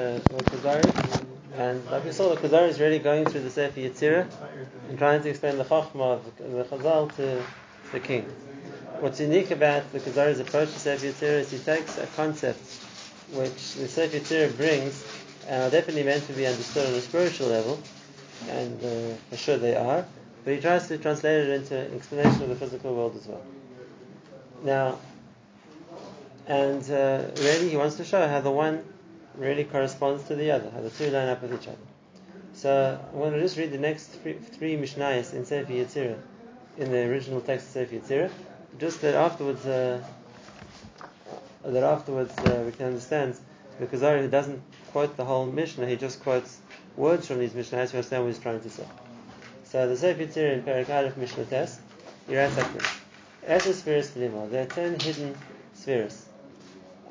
and like we saw, the Kuzari is really going through the Sefer Yetzirah and trying to explain the Chachma of the, the Chazal to the king. What's unique about the Kuzari's approach to Sefer Yetzirah is he takes a concept which the Sefer Yetzirah brings and are definitely meant to be understood on a spiritual level, and uh, for sure they are, but he tries to translate it into an explanation of the physical world as well. Now, and uh, really he wants to show how the one really corresponds to the other, how the two line up with each other. So I'm going to just read the next three, three Mishnayos in Sefer Yetzirah, in the original text of Sefer Yetzirah, just that afterwards, uh, that afterwards uh, we can understand the who doesn't quote the whole Mishnah, he just quotes words from these Mishnayos to understand what he's trying to say. So the Sefer Yetzirah in Perak Aleph Mishnah Test, he writes like this: Eshes spheres There are ten hidden spheres.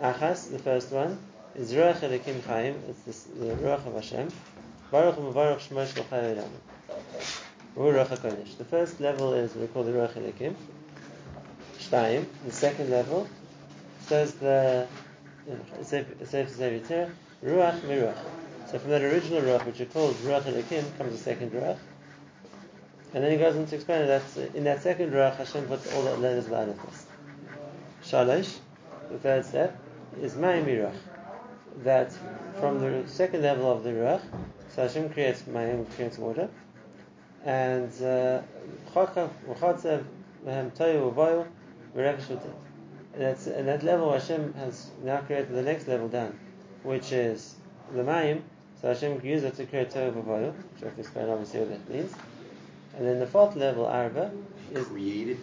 Achas, the first one, is Ruach Elikim Chaim, it's this, the Ruach of Hashem. Baruch Mubarak Shemosh L'chai Olam. Ruach HaKodesh. The first level is we call the Ruach Elikim. Shtayim. The second level says the Sefer Sefer Ruach Miruach. So from that original Ruach, which are called Ruach Elikim, comes the second Ruach. And then he goes on to explain that in that second Ruach, Hashem puts all the letters of. Shalosh, the third step, is Mayim Miruach that from the second level of the Ruach, so Hashem creates Mayim, creates water, and uh, that's and that level Hashem has now created the next level down, which is the Mayim. So Hashem used it to create Tohu V'Voyu, which I've explained obviously what that means. And then the fourth level, Arba, is created.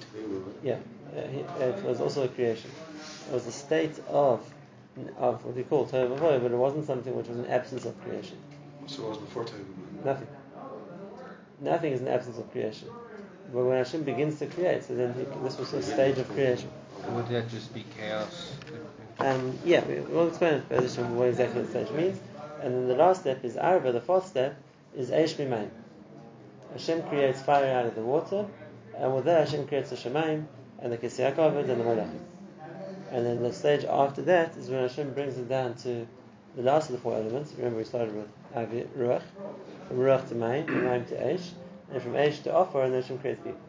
Yeah, uh, it was also a creation. It was a state of of what we call Tohu V'Voyu, but it wasn't something which was an absence of creation. So it was before Tohu Nothing. Nothing is an absence of creation. But when Hashem begins to create, so then he, this was a stage of creation. Would that just be chaos? Um, yeah, we'll explain it further what exactly the stage means. And then the last step is Arba, the fourth step is Eish Mimayim. Hashem creates fire out of the water, and with that Hashem creates the Shemaim, and the Kisiyakavod, and the Malachim. And then the stage after that is when Hashem brings it down to the last of the four elements. Remember, we started with Avi, Ruach, from Ruach to Maim, from Maim to Eish, and from Eish to Offer, and then Hashem creates people.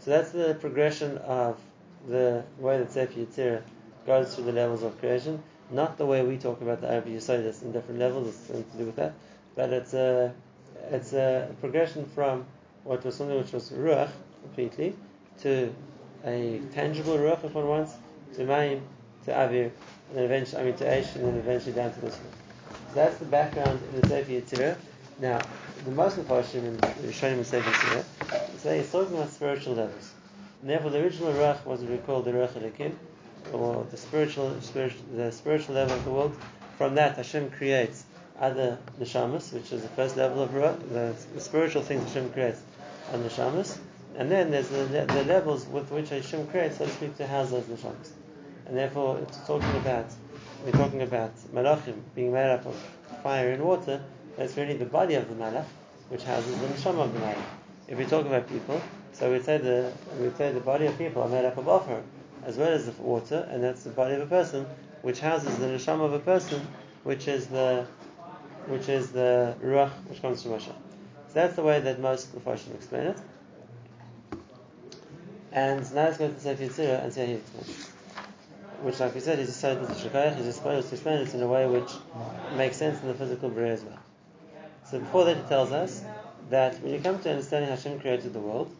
So that's the progression of the way that Sefer Yetzirah goes through the levels of creation. Not the way we talk about the Arab Yisodis in different levels, it's something to do with that. But it's a, it's a progression from what was something which was Ruach completely to a tangible Ruach, if one wants, to Mayim, to Avir, and then eventually, I mean, to Aish, and then eventually down to this one. So that's the background in the Sefer Yetzirah. Now, the most Mephoshim in the Rishonim and Sefer Yetzirah say it's talking about spiritual levels. And therefore, the original Ruach was what we call the Ruach Elikim, or the spiritual, spiritual, the spiritual level of the world. From that, Hashem creates other neshamas, which is the first level of Ruach, the, the spiritual things Hashem creates are neshamas. And then there's the, the, levels with which Hashem creates, so to speak, to house those neshamas and therefore it's talking about we're talking about malachim being made up of fire and water. That's really the body of the malach, which houses the neshama of the malach. If we talk about people, so we say the we say the body of people are made up of offer as well as the water, and that's the body of a person, which houses the neshama of a person, which is the which is the ruach which comes from Hashem. So that's the way that most Mephoshim explain it. And now let's go to Sefer and see how he explains it which, like we said, is the supposed to explain it in a way which makes sense in the physical Bria as well. So before that, he tells us that when you come to understanding Hashem created the world,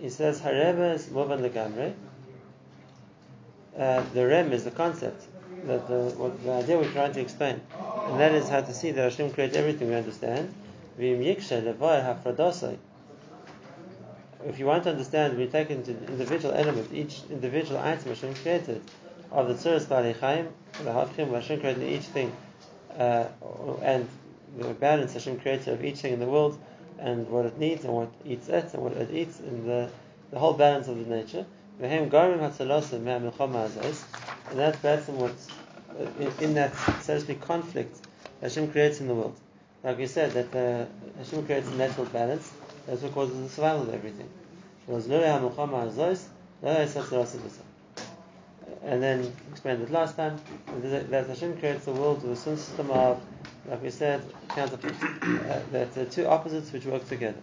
he says, Hareba is Movan Legamre. Uh, the Rem is the concept, that the, what, the idea we're trying to explain, and that is how to see that Hashem created everything we understand. If you want to understand, we take into individual element, each individual item Hashem created, of the Tzuras Bali Chaim, the Havchim, Hashem created each thing, uh, and the balance Hashem created of each thing in the world, and what it needs, and what eats it, and what it eats, and the, the whole balance of the nature. And that's that's what in, in that so to speak conflict Hashem creates in the world. Like we said, that uh, Hashem creates a natural balance. That's what causes the survival of everything. And then explained it last time, that Hashem creates the world with a system of, like we said, counterparts. Uh, that are two opposites which work together.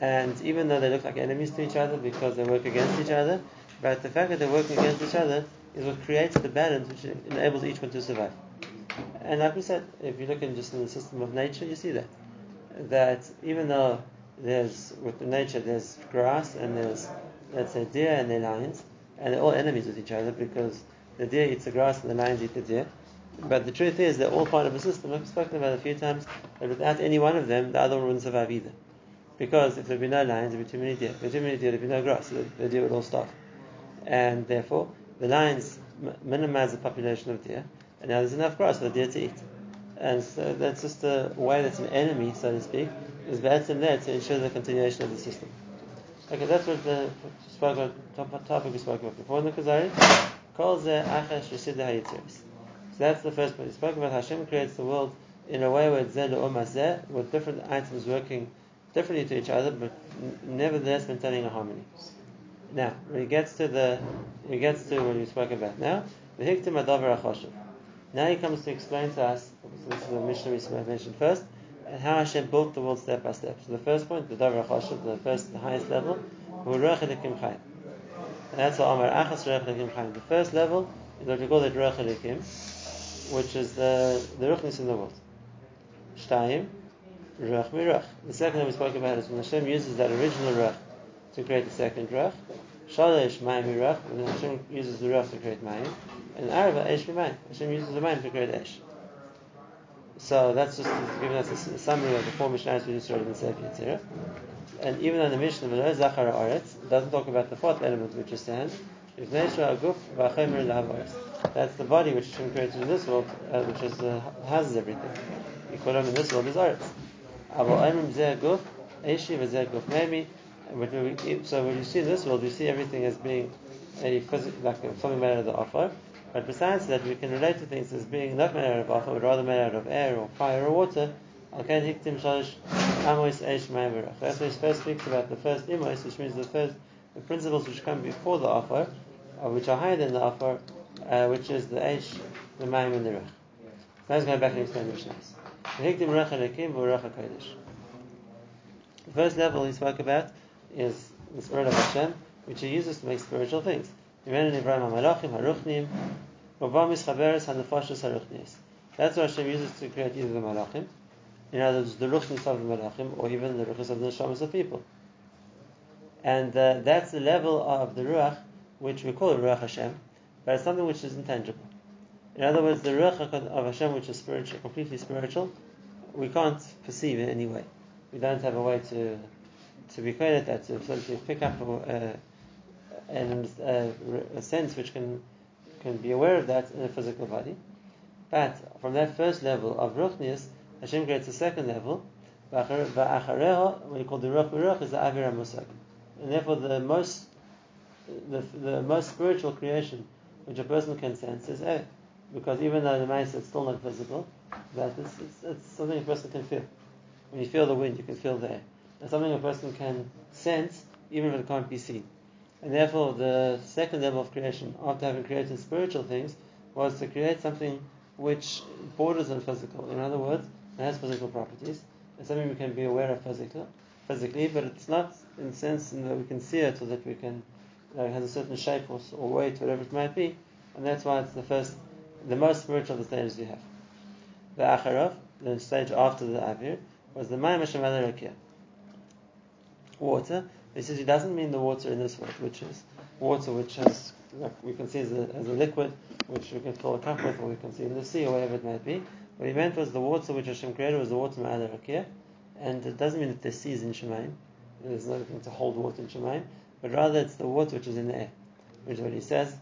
And even though they look like enemies to each other because they work against each other, but the fact that they're working against each other is what creates the balance which enables each one to survive. And like we said, if you look in just in the system of nature, you see that. That even though there's, with nature, there's grass and there's, let's say, deer and their lions, and they're all enemies with each other because the deer eats the grass and the lions eat the deer. But the truth is, they're all part of a system. I've spoken about it a few times, that without any one of them, the other one wouldn't survive either. Because if there'd be no lions, there'd be too many deer. If there'd be too many deer, there'd be no grass. So the deer would all starve. And therefore, the lions minimize the population of deer, and now there's enough grass for the deer to eat. And so that's just a way that's an enemy, so to speak, is better there to ensure the continuation of the system. Okay, that's what the spoke about, topic we spoke about before in the Kuzari. Calls achash So that's the first point. He spoke about Hashem creates the world in a way where it's zeh with different items working differently to each other, but nevertheless maintaining a harmony. Now, when he gets to the, he gets to what we spoke about now, the hiktim adavar. Now he comes to explain to us, this is the Mishnah we mentioned first, how Hashem built the world step by step. So the first point, the davar achoshev, the first, the highest level, and that's what Amar Achas Ruach The first level is what we call the Ruach which is the the ruchnis in the world. Shtayim, Ruach Miruach. The second one we spoke about is when Hashem uses that original Ruach to create the second Ruach. Shalish Mayim Ruach, when Hashem uses the Ruach to create Mayim. And Arava Esh Mayim. Hashem uses the Mayim to create Esh. So that's just giving us a summary of the four Mishnahs we just read in the Sefer. And even though the Mishnah Zachar Aretz doesn't talk about the fourth element, which is sand, that's the body which is created in this world, uh, which is uh, houses everything. Yikolam in this world is Aretz. So when you see this world, we see everything as being a physical, like something made out of the offer. But besides that, we can relate to things as being not made out of offer, but rather made out of air or fire or water. That's why he first speaks about the first imois, which means the first the principles which come before the offer, uh, which are higher than the offer, uh, which is the Eish, the Maim, and the Ruch. So let's go back and explain the Mishnahs. The first level he spoke about is the Spirit of Hashem, which he uses to make spiritual things. That's what Hashem uses to create either the Malachim, in other words, the Ruchnis of the Malachim, or even the Ruchnis of the Neshamas of people. And uh, that's the level of the Ruach, which we call Ruach Hashem, but it's something which is intangible. In other words, the Ruach of Hashem, which is spiritual, completely spiritual, we can't perceive in any way. We don't have a way to to be at that, to, to pick up uh, and uh, a sense which can can be aware of that in a physical body. But from that first level of ruchnius, Hashem creates a second level. When you call the ruch ruch is the avira musag, and therefore the most the, the most spiritual creation which a person can sense is air, because even though the mace is still not visible, that it's, it's, it's something a person can feel. When you feel the wind, you can feel the air. It's something a person can sense, even if it can't be seen. And therefore, the second level of creation, after having created spiritual things, was to create something which borders on physical. In other words, it has physical properties. It's something we can be aware of physically, physically, but it's not in the sense that we can see it or that we can uh, it has a certain shape or, or weight, whatever it might be. And that's why it's the first, the most spiritual of the stages we have. The Acharov, the stage after the Avir, was the Mayim Hashem water. He says he doesn't mean the water in this world, which is water which has, like we can see as a, as a liquid, which we can fill a cup with, or we can see in the sea, or whatever it might be. What he meant was the water which Hashem created was the water Ma'ala Rakia, and it doesn't mean that there's seas in Shemaim. There's nothing to hold water in Shemaim, but rather it's the water which is in the air, which is what he says.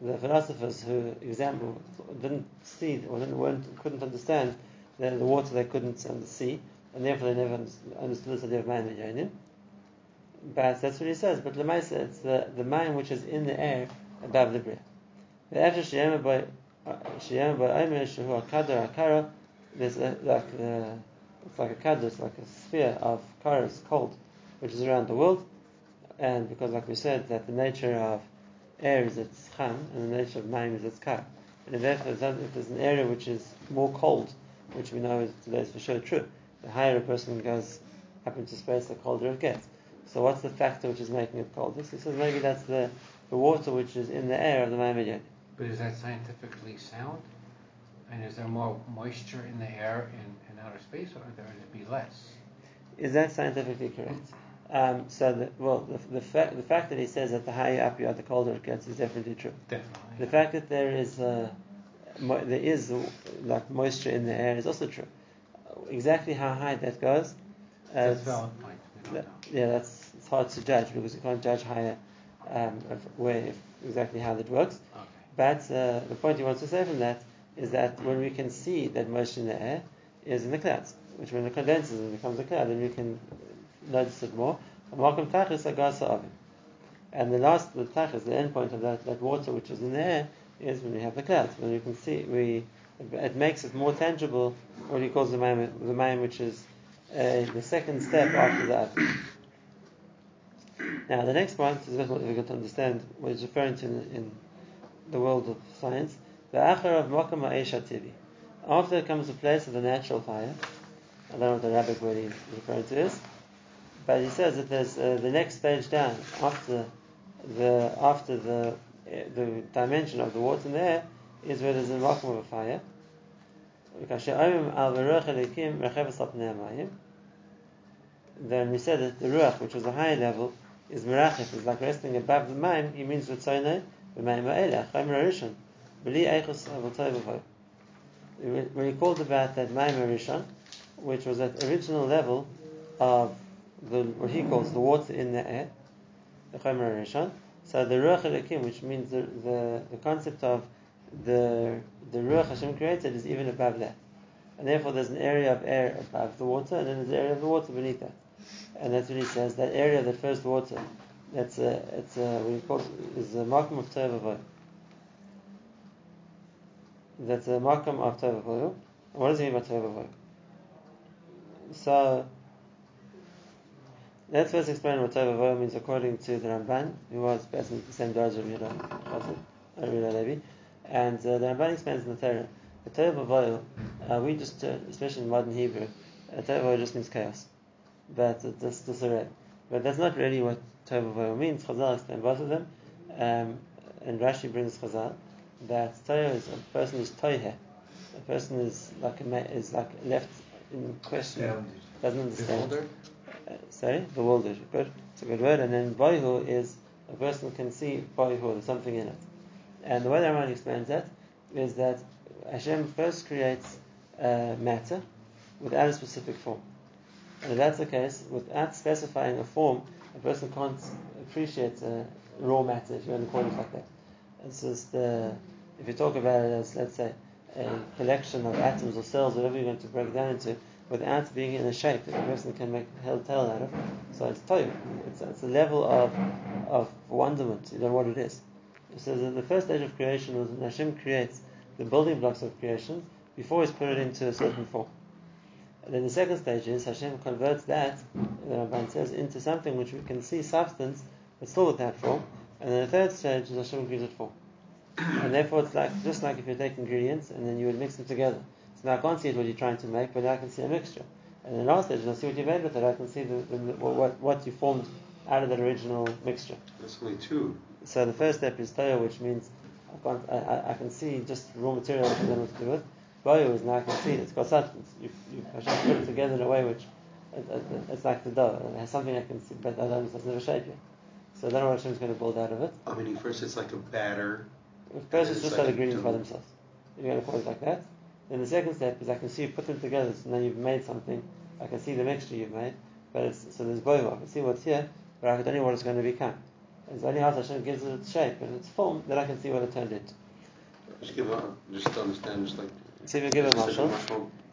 The philosophers who example didn't see or didn't, couldn't understand the water they couldn't see, and therefore they never understood the idea of Mayim Yonim. But that's what he says. But Lemaisa, it's the, the Mayim which is in the air above the Bria. The after Shiyama by Omer Shehu Akadar Akara, there's like a, uh, it's like a kadr, it's like a sphere of karas, cold, which is around the world. and because, like we said, that the nature of air is its cham, and the nature of maim is its kar. And therefore, if there's an area which is more cold, which we know is today is for sure true, the higher a person goes up into space, the colder it gets. So what's the factor which is making it colder? So he says maybe that's the, the water which is in the air of the Maimonides. But is that scientifically sound? And is there more moisture in the air in, in outer space, or there to be less? Is that scientifically correct? Um, so, the, well, the, the, fact, the fact that he says that the higher up you are, the colder it gets is definitely true. Definitely. The fact that there is uh, mo- there is like moisture in the air is also true. Exactly how high that goes, uh, That's a valid point. That- yeah, that's it's hard to judge because you can't judge higher um, of where exactly how that works. Okay. But uh, the point he wants to say from that is that when we can see that moisture in the air is in the clouds, which when it condenses and becomes a cloud, then we can notice it more. Malcolm tachis agasa avim. And the last, the tachis, the end point of that, that water which is in the air, is when we have the clouds. When we can see, we it makes it more tangible. What he calls the maim, the maim, which is uh, the second step after that. Now, the next point is a bit more difficult to understand what he's referring to in, in the world of science. The achar of makam ha'eshativi. After it comes the place of the natural fire, I don't know what the Arabic word he's referring to is, but he says that there's uh, the next stage down after the after the uh, the dimension of the water in the air is where there's a makam of fire. Then we said that the ruach, which was a higher level, is merachif, is like resting above the maim. He means ritzonai b'maim ha'elach, chaim rishon, b'li eichus avotay. When he called about that maim rishon, which was that original level of the what he calls the water in the air, the chaim rishon. So the ruach elikim, which means the, the the concept of the the ruach Hashem created, is even above that. And therefore, there's an area of air above the water, and then there's an area of the water beneath that. And that's what he says. That area, that first water, that's a, it's a, what he calls is a makam of tovavoy. That's a makam of tovavoy. What does he mean by tovavoy? So let's first explain what tovavoy means according to the Ramban, who was basically the same Daraja of Yehuda Levi, and uh, the Ramban explains in the Torah. The tovavoy, uh, we just, uh, especially in modern Hebrew, uh, tovavoy just means chaos but it's just disarray. But that's not really what Torah Tova means. Chazal explain both of them. Um, and Rashi brings Chazal that Torah is a person is toihe. A person is like a ma- is like left in question, doesn't understand. Bewildered? Uh, sorry, bewildered. Good, it's a good word. And then boihu is a person can see boihu. There's something in it. And the way the Rambam explains that is that Hashem first creates uh, matter without a specific form. And if that's the case, without specifying a form, a person can't appreciate uh, raw matter, if you want to call it like that. It's just, uh, if you talk about it as, let's say, a collection of atoms or cells, whatever you're going to break down into, without being in a shape that a person can make hell tell out of. So it's toy. It's, it's a level of, of wonderment, you don't know what it is. So the, the first stage of creation was when Hashem creates the building blocks of creation before He's put it into a certain form. And then the second stage is Hashem converts that, the Ramban says, into something which we can see substance, but still without form. And then the third stage is Hashem gives it form. And therefore it's like just like if you take ingredients and then you would mix them together. So now I can't see what you're trying to make, but now I can see a mixture. And then the last stage, I see what you made with it. I can see the, the, what, what you formed out of that original mixture. That's only two. So the first step is Toya, which means I, can't, I, I, I can see just raw material I don't know what to do with. Boyu is now I can see it's got substance. You, you Hashem put it together in a way which it, it, it's like the dough. It has something I can see, but I don't, it have a shape yet. So I don't know what Hashem's going to build out of it. I mean, first it's like a batter. First, it's It's just like like ingredients by themselves. You're going to call it like that. Then the second step is I can see you put them together, so now you've made something. I can see the mixture you've made, but it's, so there's both. I can see what's here, but I don't know what it's going to become. It's only after Hashem gives it its shape and its form that I can see what it turned into. Just give a, just to understand, just like. So if you give a marshal,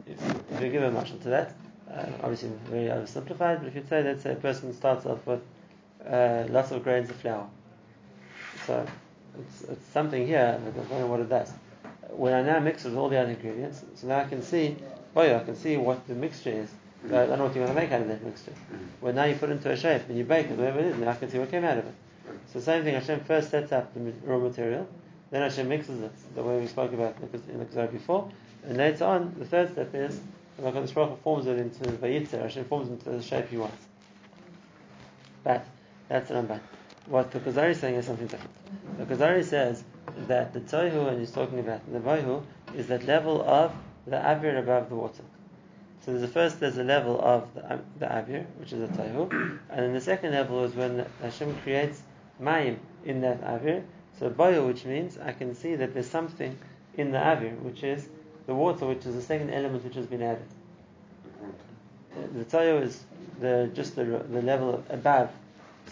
if, if you give a marshal to that, uh, obviously very oversimplified, but if you say let's say a person starts off with uh, lots of grains of flour, so it's, it's something here, but I don't know what it does. When I now mix it with all the other ingredients, so now I can see, oh yeah, I can see what the mixture is But I don't know what you want to make out of that mixture. Well, now you put it into a shape and you bake it, whatever it is, now I can see what came out of it. So same thing, Hashem first sets up the raw material, then Hashem mixes it the way we spoke about in the Kazar before, and later on, the third step is the forms it into the Vayitzer, Hashem forms it into the shape he wants. But that's the Ramban. What the Kuzari is saying is something different. The Kuzari says that the Toihu, and he's talking about the Boihu, is that level of the Avir above the water. So there's the first, there's a level of the, the Avir, which is a Toihu, and then the second level is when Hashem creates Mayim in that Avir. So Boihu, which means I can see that there's something in the Avir, which is the water, which is the second element which has been added. The Toihu is the just the, the level above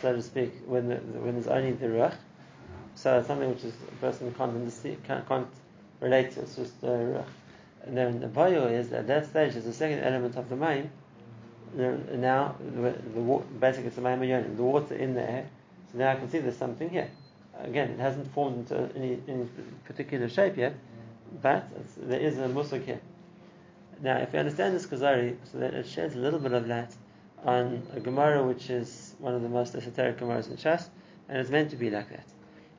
so to speak, when the, when there's only the ruach. So it's something which is a person can't understand, can't, can't relate to. It's just the ruach. And then the bayo is at that stage is the second element of the main. Now, the, the basically it's the main the water in the air. Now I can see there's something here. Again, it hasn't formed into any, any particular shape yet, but there is a musuk here. Now, if you understand this Kuzari, so that it sheds a little bit of light on a Gemara which is one of the most esoteric Gemaras in Shas, and it's meant to be like that.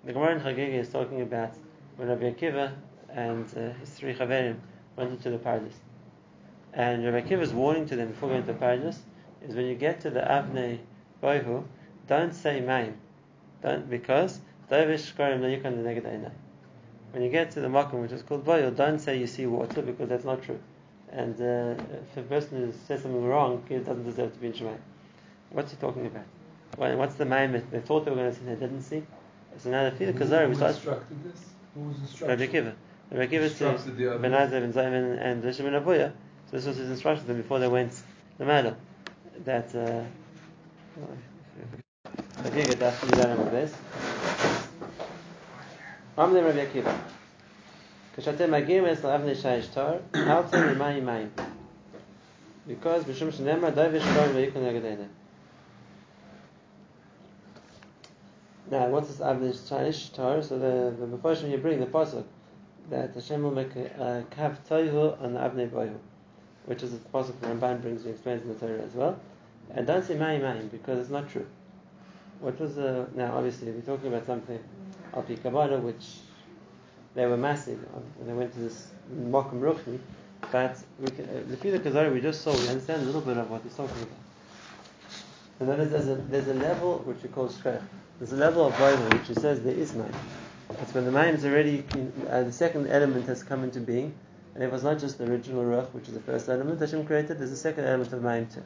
The Gemara in Chagigi is talking about when Rabbi Akiva and uh, his three Chaverim went into the paradise. And Rabbi Akiva's warning to them before going to the paradise is when you get to the Avnei Boihu, don't say Maim. Don't, because when you get to the Makkah, which is called Boil, don't say you see water because that's not true. And uh, if a person says something wrong, he doesn't deserve to be in Shemaim. What's he talking about? What's the main They thought they were going to see, they didn't see. So now the Fila Kuzari, we instructed this? Who was instructed? Rabbi Kiva. Rabbi Kiva to Ben Azai, Ben Zayman, and Rishon Ben Abuya. So this was his instruction to them before they went the Mala. That, uh, Rabbi Akiva, definitely you don't remember this. Amr Rabbi Akiva. Kashatem Magim es Lavni Shaish Tor, Alten Rimai Mayim. Because Bishum Shanema Davish Kor Vayikon Yagadena. Now, what's this Avni Shai Tor? So the, the Mephoshim you bring, the Pasuk, that Hashem will make a Kav Toihu on the Avnei Boihu, which is the Pasuk Ramban brings, we explains in the Torah as well. And don't say Mayim Mayim, because it's not true. What was the now? Obviously, we're talking about something of Kabbalah, which they were massive when they went to this Mokum Ruchni. But we can, uh, the Fila Kuzari we just saw, we understand a little bit of what he's talking about. And then there's a, there's a level which we call Shkrech. There's a level of Bible which it says there is Maim. It's when the Maim is already, uh, the second element has come into being, and it was not just the original Ruach, which is the first element Hashem created, there's a second element of Maim too.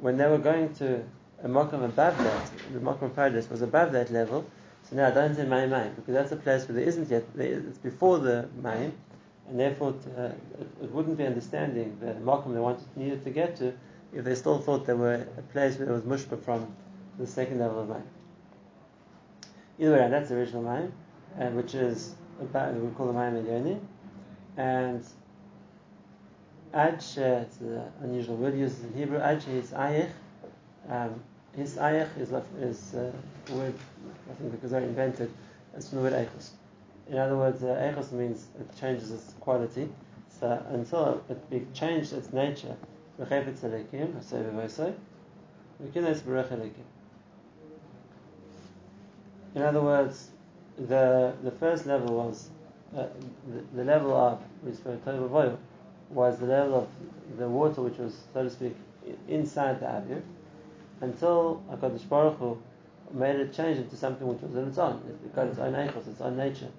When they were going to a Mokum above that, the of Paradise was above that level, so now don't say Maim Maim, because that's a place where there isn't yet, it's before the Maim, and therefore uh, it, wouldn't be understanding the Mokum they wanted, needed to get to if they still thought they were a place where there was mushpa from the second level of Maim. Either way, that's the original Maim, and which is about, we call the Maim Yoni, and Aj, uh, it's an unusual word used in Hebrew, Aj is Ayich, um, his ayach is, is uh, word I think the Kuzari invented. It's from the word eichos. In other words, uh, means it changes its quality. So until it be changed its nature, it's in other words, the the first level was uh, the, the, level of was the level of the water which was so to speak inside the avir until HaKadosh Baruch Hu made it change into something which was in its own. It got its own echos, its own nature.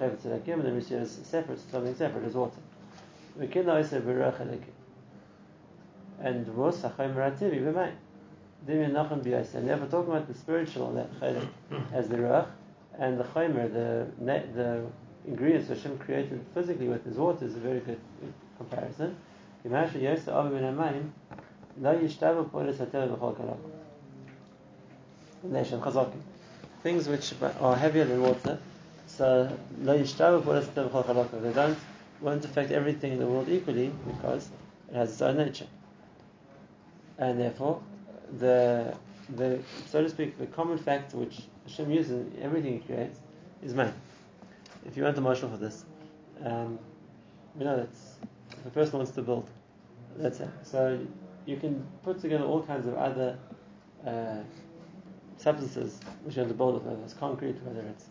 And then we see it as separate, something separate as water. And was Hachayim Rativi b'mayim. Dimya Nachem b'yais. And never talking about the spiritual that as the ruach, and the chaymer, the the ingredients Hashem created physically with his water is a very good comparison. Things which are heavier than water, so they don't won't affect everything in the world equally because it has its own nature, and therefore the the so to speak the common factor which Hashem uses in everything He creates is man. If you want the marshal for this, um, you know that if a person wants to build, that's it. So you can put together all kinds of other uh, substances which going to build with, whether it's concrete, whether it's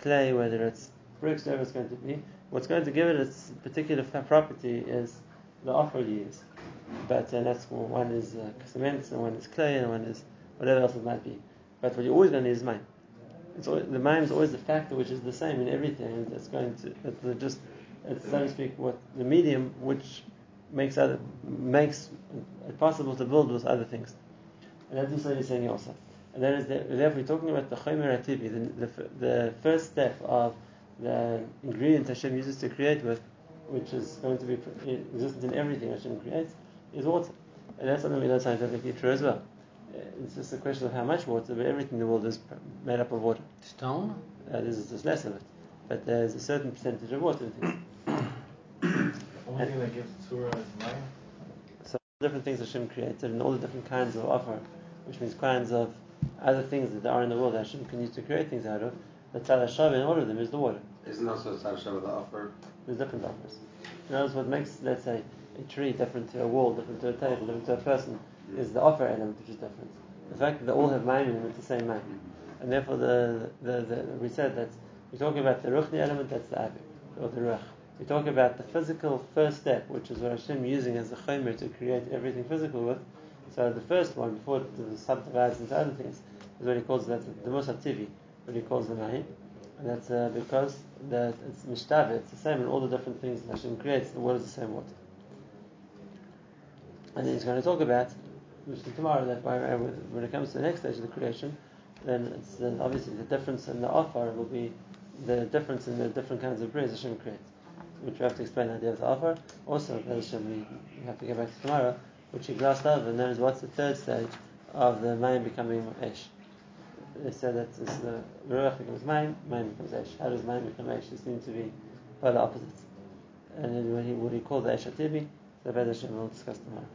clay, whether it's bricks, whatever it's going to be. What's going to give it its particular property is the offer you use. But uh, that's one is uh, cement, and one is clay, and one is whatever else it might be. But what you're always going to need is mine. Always, the mine is always the factor which is the same in everything, it's going to it's just it's so to speak what the medium which makes other makes it possible to build with other things. And that's what he's saying also. And that is that if we're talking about the chomer atibi, the, the, the first step of the ingredient Hashem uses to create with, which is going to be existent in everything Hashem creates, is water. And that's something we know scientifically true as well. It's just a question of how much water, but everything in the world is made up of water. Stone? Uh, there's just less of it. But there's a certain percentage of water in things. Only thing that gives Tzura is Maya. So different things Hashem created and all the different kinds of offer, which means kinds of other things that there are in the world that Hashem can use to create things out of. The Tzad in all of them is the water. Isn't also Tzad Hashem the offer? There's different offers. Notice what makes, let's say, a tree different to a wall, different to a table, different to a person, is the offer element which is different. The fact that they all have mind in them, it's the same mind. And therefore, the, the, the, we said that we're talking about the ruchni element, that's the avik, or the ruch. We talk about the physical first step, which is what Hashem using as a chomer to create everything physical with. So the first one, before it subdivides into other things, is what he calls that the Musab Tivi, what he calls the Mahim. And that's uh, because that it's mishtave, it's the same in all the different things that Hashem creates, the water is the same water. And then he's going to talk about, which is tomorrow, that by, when it comes to the next stage of the creation, then it's then obviously the difference in the offer will be the difference in the different kinds of bread Hashem creates which we have to explain the idea of the offer. Also, we have to get back to tomorrow, which he glossed over, and that is what's the third stage of the main becoming Esh. They said that it's the Ruach becomes main, main becomes Esh. How does main become Esh? They seem to be polar opposites. And then what he, what he called the Esh Atibi, the Ved we'll discuss tomorrow.